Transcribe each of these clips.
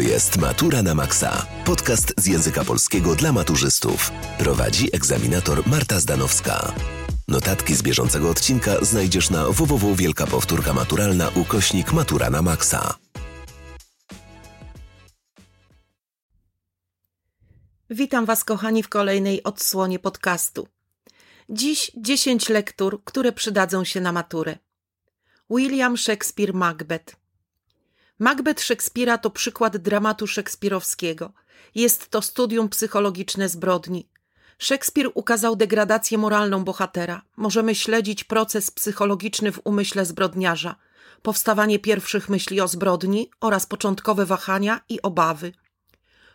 To jest Matura na Maxa. Podcast z języka polskiego dla maturzystów. Prowadzi egzaminator Marta Zdanowska. Notatki z bieżącego odcinka znajdziesz na www Wielka Powtórka Maturalna ukośnik Matura na Maxa. Witam Was, kochani, w kolejnej odsłonie podcastu. Dziś 10 lektur, które przydadzą się na maturę. William Shakespeare Macbeth. Macbeth Szekspira to przykład dramatu szekspirowskiego. Jest to studium psychologiczne zbrodni. Szekspir ukazał degradację moralną bohatera. Możemy śledzić proces psychologiczny w umyśle zbrodniarza, powstawanie pierwszych myśli o zbrodni oraz początkowe wahania i obawy.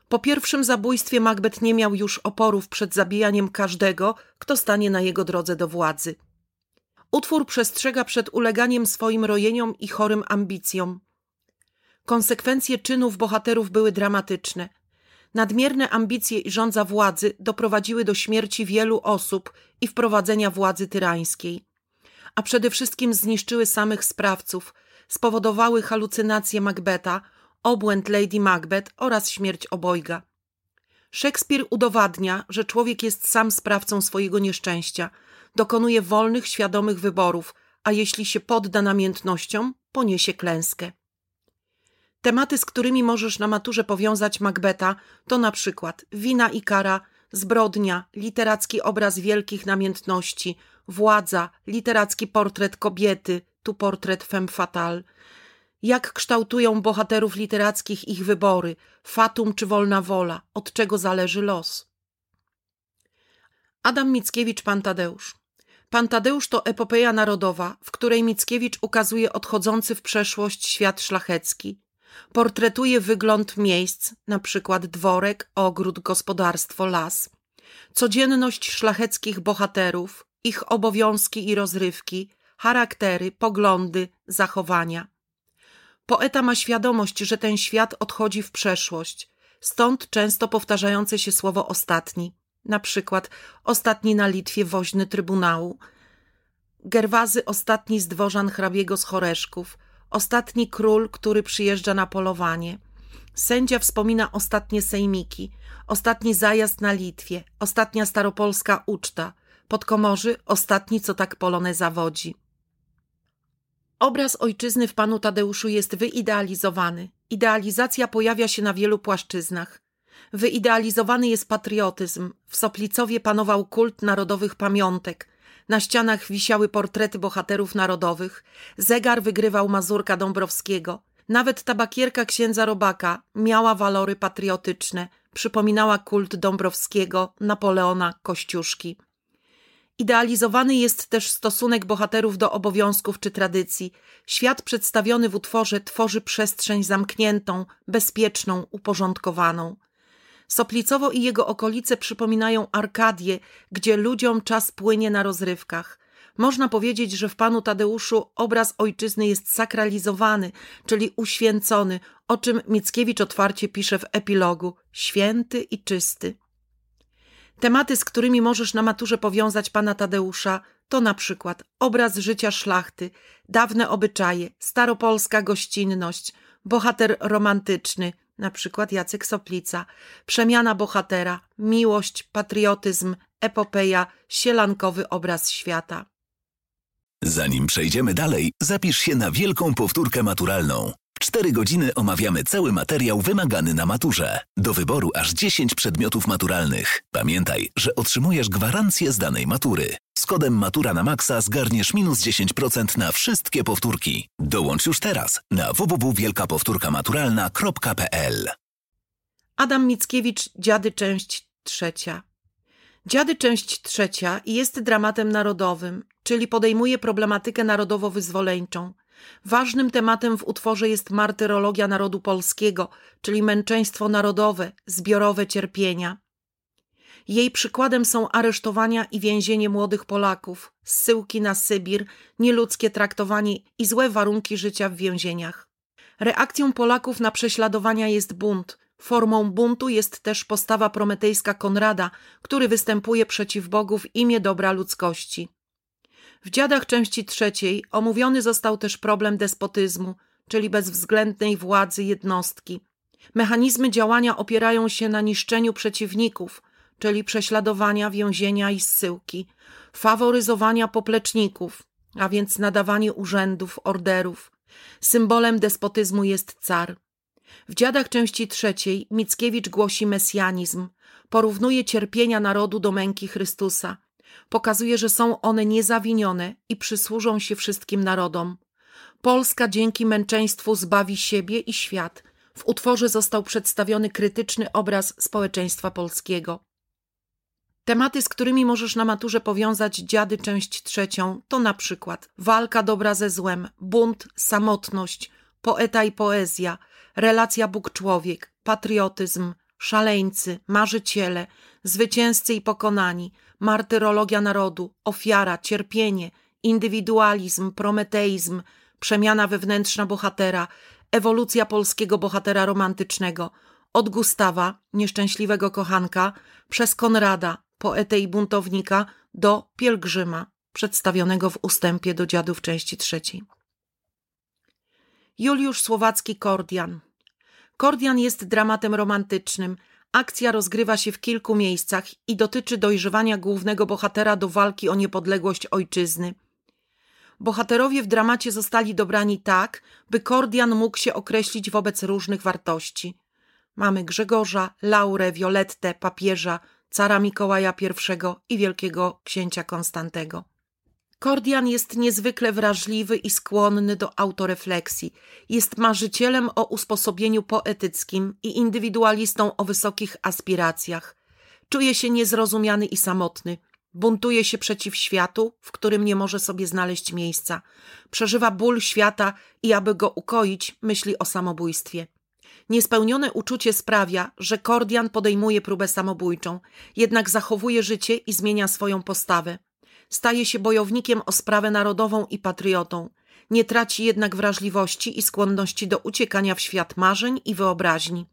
Po pierwszym zabójstwie Macbeth nie miał już oporów przed zabijaniem każdego, kto stanie na jego drodze do władzy. Utwór przestrzega przed uleganiem swoim rojeniom i chorym ambicjom. Konsekwencje czynów bohaterów były dramatyczne. Nadmierne ambicje i żądza władzy doprowadziły do śmierci wielu osób i wprowadzenia władzy tyrańskiej. A przede wszystkim zniszczyły samych sprawców, spowodowały halucynacje Macbeta, obłęd Lady Macbeth oraz śmierć obojga. Szekspir udowadnia, że człowiek jest sam sprawcą swojego nieszczęścia, dokonuje wolnych, świadomych wyborów, a jeśli się podda namiętnościom, poniesie klęskę. Tematy, z którymi możesz na maturze powiązać Macbeta, to na przykład wina i kara, zbrodnia, literacki obraz wielkich namiętności, władza, literacki portret kobiety, tu portret femme fatale, jak kształtują bohaterów literackich ich wybory, fatum czy wolna wola, od czego zależy los. Adam Mickiewicz Pan Tadeusz Pan Tadeusz to epopeja narodowa, w której Mickiewicz ukazuje odchodzący w przeszłość świat szlachecki. Portretuje wygląd miejsc, na przykład dworek, ogród, gospodarstwo, las. Codzienność szlacheckich bohaterów, ich obowiązki i rozrywki, charaktery, poglądy, zachowania. Poeta ma świadomość, że ten świat odchodzi w przeszłość, stąd często powtarzające się słowo ostatni. Na przykład ostatni na Litwie woźny Trybunału, Gerwazy ostatni z dworzan hrabiego z Choreszków, ostatni król, który przyjeżdża na polowanie. Sędzia wspomina ostatnie sejmiki, ostatni zajazd na Litwie, ostatnia staropolska uczta, podkomorzy ostatni, co tak polone zawodzi. Obraz ojczyzny w panu Tadeuszu jest wyidealizowany. Idealizacja pojawia się na wielu płaszczyznach. Wyidealizowany jest patriotyzm. W Soplicowie panował kult narodowych pamiątek. Na ścianach wisiały portrety bohaterów narodowych. Zegar wygrywał Mazurka Dąbrowskiego. Nawet tabakierka księdza Robaka miała walory patriotyczne. Przypominała kult Dąbrowskiego, Napoleona, Kościuszki. Idealizowany jest też stosunek bohaterów do obowiązków czy tradycji. Świat przedstawiony w utworze tworzy przestrzeń zamkniętą, bezpieczną, uporządkowaną. Soplicowo i jego okolice przypominają Arkadię, gdzie ludziom czas płynie na rozrywkach. Można powiedzieć, że w panu Tadeuszu obraz ojczyzny jest sakralizowany, czyli uświęcony, o czym Mickiewicz otwarcie pisze w epilogu: święty i czysty. Tematy, z którymi możesz na maturze powiązać pana Tadeusza, to na przykład obraz życia szlachty, dawne obyczaje, staropolska gościnność, bohater romantyczny, na przykład Jacek Soplica, przemiana bohatera, miłość, patriotyzm, epopeja, sielankowy obraz świata. Zanim przejdziemy dalej, zapisz się na wielką powtórkę maturalną. 4 godziny omawiamy cały materiał wymagany na maturze. Do wyboru aż 10 przedmiotów maturalnych. Pamiętaj, że otrzymujesz gwarancję z danej matury. Z kodem Matura na Maxa zgarniesz minus 10% na wszystkie powtórki. Dołącz już teraz na www.wielkapowtórkamaturalna.pl Adam Mickiewicz, Dziady, część trzecia. Dziady, część trzecia jest dramatem narodowym, czyli podejmuje problematykę narodowo-wyzwoleńczą. Ważnym tematem w utworze jest martyrologia narodu polskiego, czyli męczeństwo narodowe, zbiorowe cierpienia. Jej przykładem są aresztowania i więzienie młodych Polaków, zsyłki na Sybir, nieludzkie traktowanie i złe warunki życia w więzieniach. Reakcją Polaków na prześladowania jest bunt. Formą buntu jest też postawa prometejska Konrada, który występuje przeciw Bogu w imię dobra ludzkości. W dziadach części trzeciej omówiony został też problem despotyzmu, czyli bezwzględnej władzy jednostki. Mechanizmy działania opierają się na niszczeniu przeciwników, czyli prześladowania, więzienia i zsyłki, faworyzowania popleczników, a więc nadawanie urzędów, orderów. Symbolem despotyzmu jest car. W dziadach części trzeciej Mickiewicz głosi mesjanizm, porównuje cierpienia narodu do męki Chrystusa. Pokazuje, że są one niezawinione i przysłużą się wszystkim narodom. Polska dzięki męczeństwu zbawi siebie i świat. W utworze został przedstawiony krytyczny obraz społeczeństwa polskiego. Tematy, z którymi możesz na maturze powiązać dziady część trzecią, to na przykład walka dobra ze złem, bunt, samotność, poeta i poezja, relacja Bóg-człowiek, patriotyzm, szaleńcy, marzyciele, zwycięzcy i pokonani, martyrologia narodu, ofiara, cierpienie, indywidualizm, prometeizm, przemiana wewnętrzna bohatera, ewolucja polskiego bohatera romantycznego, od Gustawa, nieszczęśliwego kochanka, przez Konrada, poetę i buntownika, do pielgrzyma, przedstawionego w ustępie do dziadów części trzeciej. Juliusz Słowacki Kordian Kordian jest dramatem romantycznym. Akcja rozgrywa się w kilku miejscach i dotyczy dojrzewania głównego bohatera do walki o niepodległość ojczyzny. Bohaterowie w dramacie zostali dobrani tak, by Kordian mógł się określić wobec różnych wartości. Mamy Grzegorza, Laurę, Violettę, papieża, cara Mikołaja I i wielkiego księcia Konstantego. Kordian jest niezwykle wrażliwy i skłonny do autorefleksji. Jest marzycielem o usposobieniu poetyckim i indywidualistą o wysokich aspiracjach. Czuje się niezrozumiany i samotny. Buntuje się przeciw światu, w którym nie może sobie znaleźć miejsca. Przeżywa ból świata i aby go ukoić, myśli o samobójstwie. Niespełnione uczucie sprawia, że Kordian podejmuje próbę samobójczą, jednak zachowuje życie i zmienia swoją postawę. Staje się bojownikiem o sprawę narodową i patriotą. Nie traci jednak wrażliwości i skłonności do uciekania w świat marzeń i wyobraźni.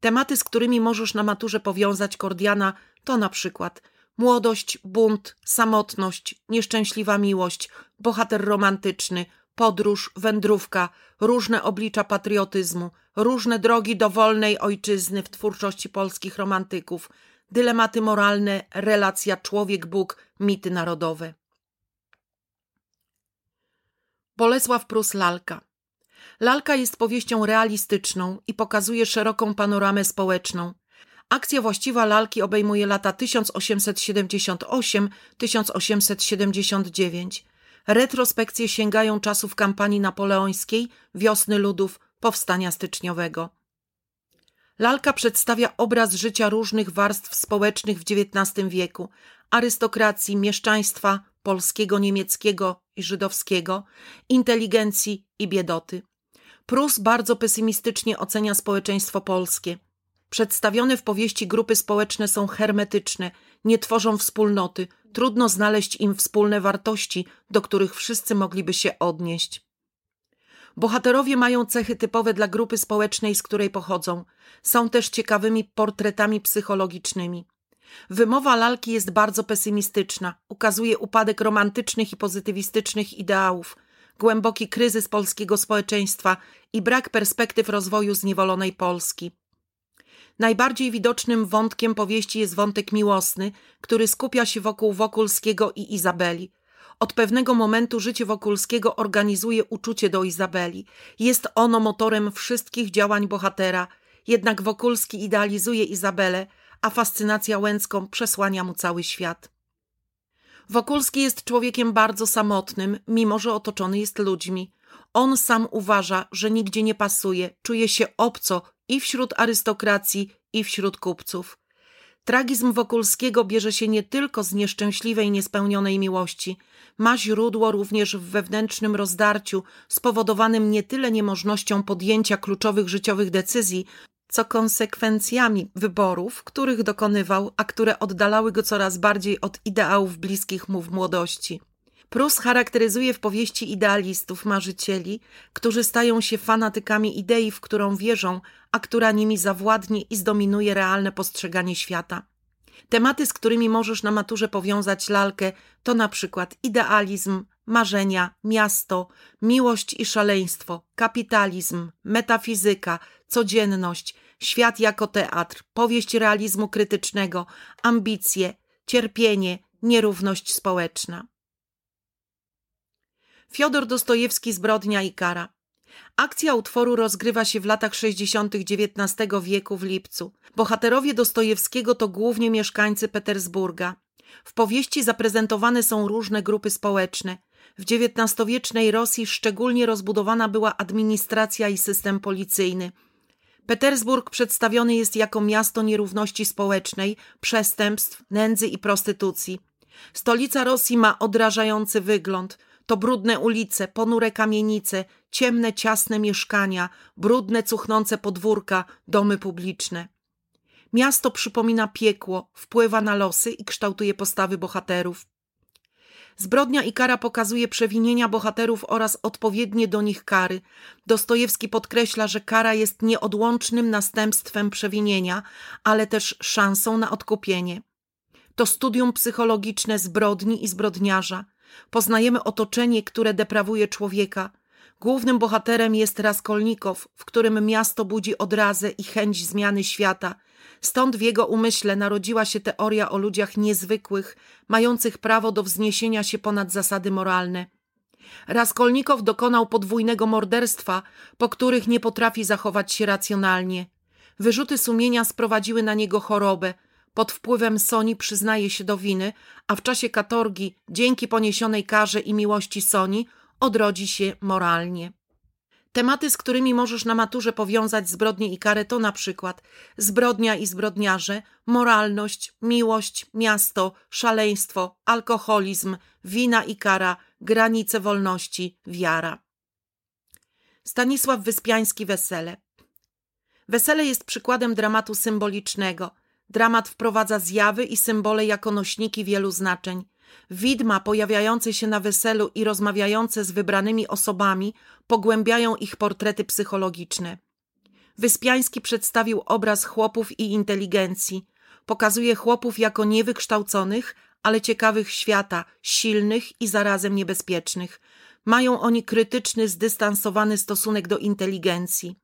Tematy, z którymi możesz na maturze powiązać Kordiana, to na przykład młodość, bunt, samotność, nieszczęśliwa miłość, bohater romantyczny, podróż, wędrówka, różne oblicza patriotyzmu, różne drogi do wolnej ojczyzny w twórczości polskich romantyków, dylematy moralne, relacja człowiek-Bóg, mity narodowe. Bolesław Prus Lalka Lalka jest powieścią realistyczną i pokazuje szeroką panoramę społeczną. Akcja właściwa lalki obejmuje lata 1878-1879. Retrospekcje sięgają czasów kampanii napoleońskiej, wiosny ludów, powstania styczniowego. Lalka przedstawia obraz życia różnych warstw społecznych w XIX wieku arystokracji, mieszczaństwa polskiego, niemieckiego i żydowskiego, inteligencji i biedoty. Prus bardzo pesymistycznie ocenia społeczeństwo polskie. Przedstawione w powieści grupy społeczne są hermetyczne, nie tworzą wspólnoty, trudno znaleźć im wspólne wartości, do których wszyscy mogliby się odnieść. Bohaterowie mają cechy typowe dla grupy społecznej, z której pochodzą. Są też ciekawymi portretami psychologicznymi. Wymowa lalki jest bardzo pesymistyczna, ukazuje upadek romantycznych i pozytywistycznych ideałów, głęboki kryzys polskiego społeczeństwa i brak perspektyw rozwoju zniewolonej Polski. Najbardziej widocznym wątkiem powieści jest wątek miłosny, który skupia się wokół Wokulskiego i Izabeli. Od pewnego momentu życie Wokulskiego organizuje uczucie do Izabeli. Jest ono motorem wszystkich działań bohatera, jednak Wokulski idealizuje Izabelę, a fascynacja Łęcką przesłania mu cały świat. Wokulski jest człowiekiem bardzo samotnym, mimo że otoczony jest ludźmi. On sam uważa, że nigdzie nie pasuje, czuje się obco i wśród arystokracji, i wśród kupców. Tragizm Wokulskiego bierze się nie tylko z nieszczęśliwej, niespełnionej miłości, ma źródło również w wewnętrznym rozdarciu, spowodowanym nie tyle niemożnością podjęcia kluczowych życiowych decyzji, co konsekwencjami wyborów, których dokonywał, a które oddalały go coraz bardziej od ideałów bliskich mu w młodości. Prus charakteryzuje w powieści idealistów, marzycieli, którzy stają się fanatykami idei, w którą wierzą, a która nimi zawładnie i zdominuje realne postrzeganie świata. Tematy, z którymi możesz na maturze powiązać lalkę, to na przykład idealizm, marzenia, miasto, miłość i szaleństwo, kapitalizm, metafizyka, codzienność, świat jako teatr, powieść realizmu krytycznego, ambicje, cierpienie, nierówność społeczna. Fiodor Dostojewski Zbrodnia i kara. Akcja utworu rozgrywa się w latach 60. XIX wieku w Lipcu. Bohaterowie Dostojewskiego to głównie mieszkańcy Petersburga. W powieści zaprezentowane są różne grupy społeczne. W XIX-wiecznej Rosji szczególnie rozbudowana była administracja i system policyjny. Petersburg przedstawiony jest jako miasto nierówności społecznej, przestępstw, nędzy i prostytucji. Stolica Rosji ma odrażający wygląd. To brudne ulice, ponure kamienice, ciemne, ciasne mieszkania, brudne, cuchnące podwórka, domy publiczne. Miasto przypomina piekło, wpływa na losy i kształtuje postawy bohaterów. Zbrodnia i kara pokazuje przewinienia bohaterów oraz odpowiednie do nich kary. Dostojewski podkreśla, że kara jest nieodłącznym następstwem przewinienia, ale też szansą na odkupienie. To studium psychologiczne zbrodni i zbrodniarza. Poznajemy otoczenie, które deprawuje człowieka. Głównym bohaterem jest Raskolnikow, w którym miasto budzi odrazę i chęć zmiany świata – Stąd w jego umyśle narodziła się teoria o ludziach niezwykłych, mających prawo do wzniesienia się ponad zasady moralne. Raskolnikow dokonał podwójnego morderstwa, po których nie potrafi zachować się racjonalnie. Wyrzuty sumienia sprowadziły na niego chorobę. Pod wpływem Soni przyznaje się do winy, a w czasie katorgi, dzięki poniesionej karze i miłości Soni, odrodzi się moralnie. Tematy, z którymi możesz na maturze powiązać zbrodnię i karę, to na przykład zbrodnia i zbrodniarze, moralność, miłość, miasto, szaleństwo, alkoholizm, wina i kara, granice wolności, wiara. Stanisław Wyspiański Wesele. Wesele jest przykładem dramatu symbolicznego. Dramat wprowadza zjawy i symbole jako nośniki wielu znaczeń. Widma pojawiające się na weselu i rozmawiające z wybranymi osobami pogłębiają ich portrety psychologiczne. Wyspiański przedstawił obraz chłopów i inteligencji. Pokazuje chłopów jako niewykształconych, ale ciekawych świata, silnych i zarazem niebezpiecznych. Mają oni krytyczny, zdystansowany stosunek do inteligencji.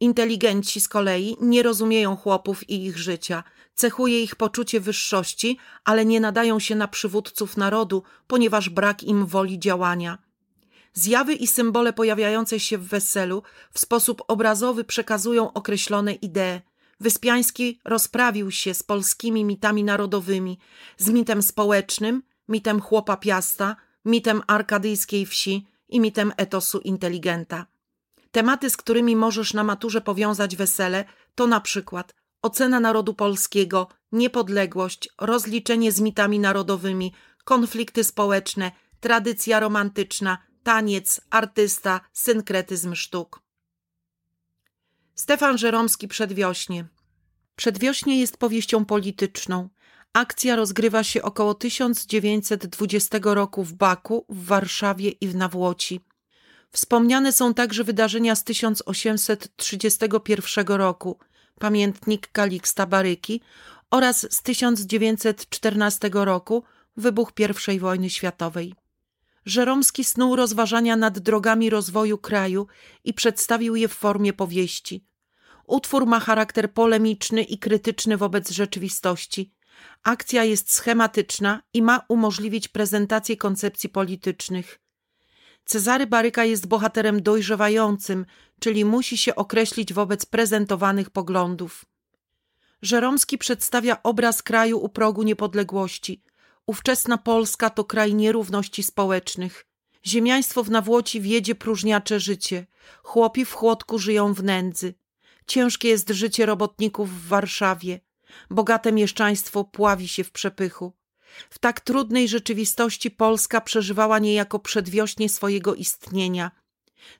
Inteligenci z kolei nie rozumieją chłopów i ich życia, cechuje ich poczucie wyższości, ale nie nadają się na przywódców narodu, ponieważ brak im woli działania. Zjawy i symbole pojawiające się w weselu w sposób obrazowy przekazują określone idee. Wyspiański rozprawił się z polskimi mitami narodowymi, z mitem społecznym, mitem chłopa piasta, mitem arkadyjskiej wsi i mitem etosu inteligenta. Tematy, z którymi możesz na maturze powiązać wesele, to na przykład ocena narodu polskiego, niepodległość, rozliczenie z mitami narodowymi, konflikty społeczne, tradycja romantyczna, taniec, artysta, synkretyzm sztuk. Stefan Żeromski Przedwiośnie Przedwiośnie jest powieścią polityczną. Akcja rozgrywa się około 1920 roku w Baku, w Warszawie i w Nawłoci. Wspomniane są także wydarzenia z 1831 roku, pamiętnik Kaliksta Baryki oraz z 1914 roku, wybuch I wojny światowej. Żeromski snuł rozważania nad drogami rozwoju kraju i przedstawił je w formie powieści. Utwór ma charakter polemiczny i krytyczny wobec rzeczywistości. Akcja jest schematyczna i ma umożliwić prezentację koncepcji politycznych. Cezary Baryka jest bohaterem dojrzewającym, czyli musi się określić wobec prezentowanych poglądów. Żeromski przedstawia obraz kraju u progu niepodległości. Ówczesna Polska to kraj nierówności społecznych. Ziemiaństwo w nawłoci wiedzie próżniacze życie. Chłopi w chłodku żyją w nędzy. Ciężkie jest życie robotników w Warszawie. Bogate mieszczaństwo pławi się w przepychu. W tak trudnej rzeczywistości Polska przeżywała niejako przedwiośnie swojego istnienia.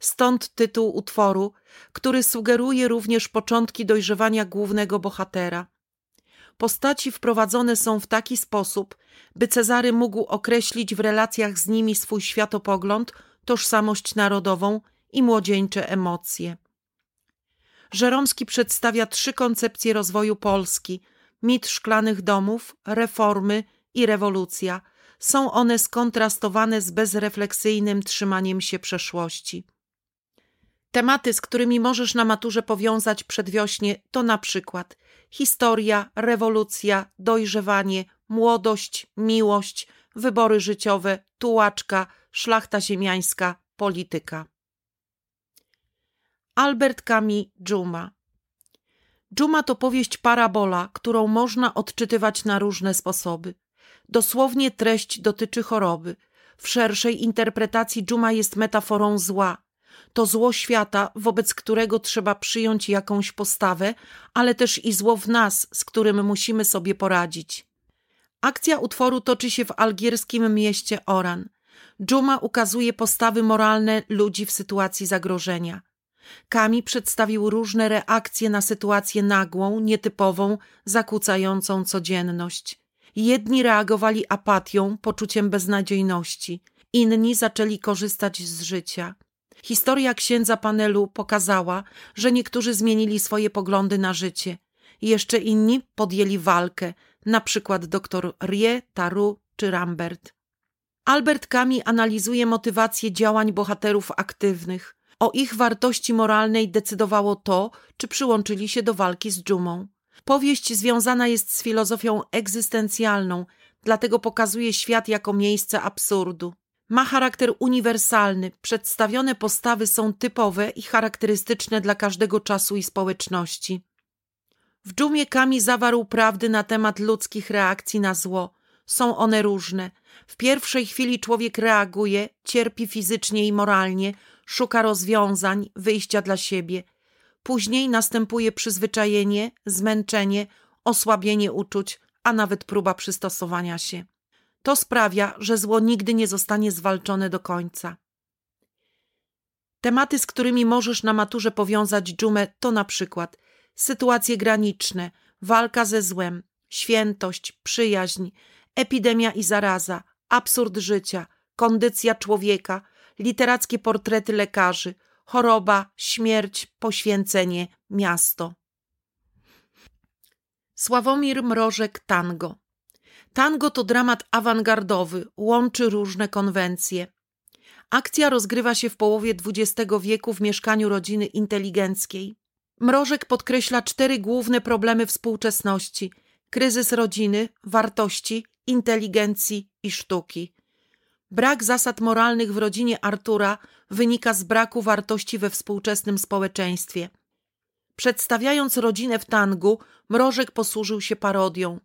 Stąd tytuł utworu, który sugeruje również początki dojrzewania głównego bohatera. Postaci wprowadzone są w taki sposób, by Cezary mógł określić w relacjach z nimi swój światopogląd, tożsamość narodową i młodzieńcze emocje. Żeromski przedstawia trzy koncepcje rozwoju Polski: mit szklanych domów, reformy i rewolucja. są one skontrastowane z bezrefleksyjnym trzymaniem się przeszłości. Tematy, z którymi możesz na maturze powiązać przedwiośnie, to na przykład historia, rewolucja, dojrzewanie, młodość, miłość, wybory życiowe, tułaczka, szlachta ziemiańska, polityka. Albert Camus Dżuma Dżuma to powieść parabola, którą można odczytywać na różne sposoby. Dosłownie treść dotyczy choroby. W szerszej interpretacji dżuma jest metaforą zła. To zło świata, wobec którego trzeba przyjąć jakąś postawę, ale też i zło w nas, z którym musimy sobie poradzić. Akcja utworu toczy się w algierskim mieście Oran. Dżuma ukazuje postawy moralne ludzi w sytuacji zagrożenia. Kami przedstawił różne reakcje na sytuację nagłą, nietypową, zakłócającą codzienność. Jedni reagowali apatią, poczuciem beznadziejności, inni zaczęli korzystać z życia. Historia księdza panelu pokazała, że niektórzy zmienili swoje poglądy na życie. Jeszcze inni podjęli walkę, na przykład dr Rie, Taru czy Rambert. Albert Kami analizuje motywację działań bohaterów aktywnych. O ich wartości moralnej decydowało to, czy przyłączyli się do walki z dżumą. Powieść związana jest z filozofią egzystencjalną, dlatego pokazuje świat jako miejsce absurdu. Ma charakter uniwersalny, przedstawione postawy są typowe i charakterystyczne dla każdego czasu i społeczności. W dżumie Kami zawarł prawdy na temat ludzkich reakcji na zło. Są one różne. W pierwszej chwili człowiek reaguje, cierpi fizycznie i moralnie, szuka rozwiązań, wyjścia dla siebie. Później następuje przyzwyczajenie, zmęczenie, osłabienie uczuć, a nawet próba przystosowania się. To sprawia, że zło nigdy nie zostanie zwalczone do końca. Tematy, z którymi możesz na maturze powiązać dżumę, to na przykład sytuacje graniczne, walka ze złem, świętość, przyjaźń, epidemia i zaraza, absurd życia, kondycja człowieka, literackie portrety lekarzy, choroba, śmierć, poświęcenie, miasto. Sławomir Mrożek Tango Tango to dramat awangardowy, łączy różne konwencje. Akcja rozgrywa się w połowie XX wieku w mieszkaniu rodziny inteligenckiej. Mrożek podkreśla cztery główne problemy współczesności: kryzys rodziny, wartości, inteligencji i sztuki. Brak zasad moralnych w rodzinie Artura wynika z braku wartości we współczesnym społeczeństwie. Przedstawiając rodzinę w tangu, Mrożek posłużył się parodią.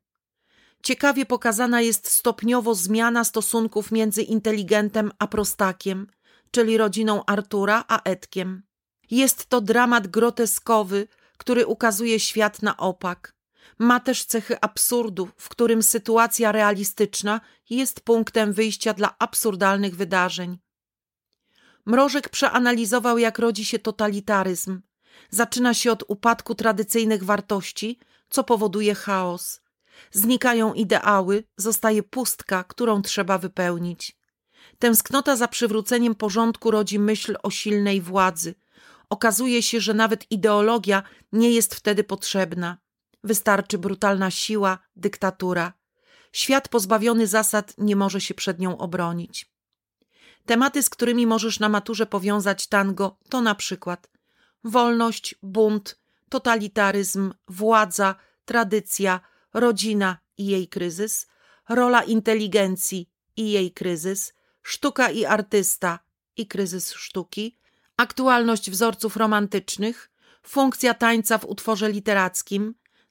Ciekawie pokazana jest stopniowo zmiana stosunków między inteligentem a prostakiem, czyli rodziną Artura a Edkiem. Jest to dramat groteskowy, który ukazuje świat na opak. Ma też cechy absurdu, w którym sytuacja realistyczna jest punktem wyjścia dla absurdalnych wydarzeń. Mrożek przeanalizował, jak rodzi się totalitaryzm. Zaczyna się od upadku tradycyjnych wartości, co powoduje chaos. Znikają ideały, zostaje pustka, którą trzeba wypełnić. Tęsknota za przywróceniem porządku rodzi myśl o silnej władzy. Okazuje się, że nawet ideologia nie jest wtedy potrzebna. Wystarczy brutalna siła, dyktatura. Świat pozbawiony zasad nie może się przed nią obronić. Tematy, z którymi możesz na maturze powiązać tango, to na przykład wolność, bunt, totalitaryzm, władza, tradycja, rodzina i jej kryzys, rola inteligencji i jej kryzys, sztuka i artysta i kryzys sztuki, aktualność wzorców romantycznych, funkcja tańca w utworze literackim,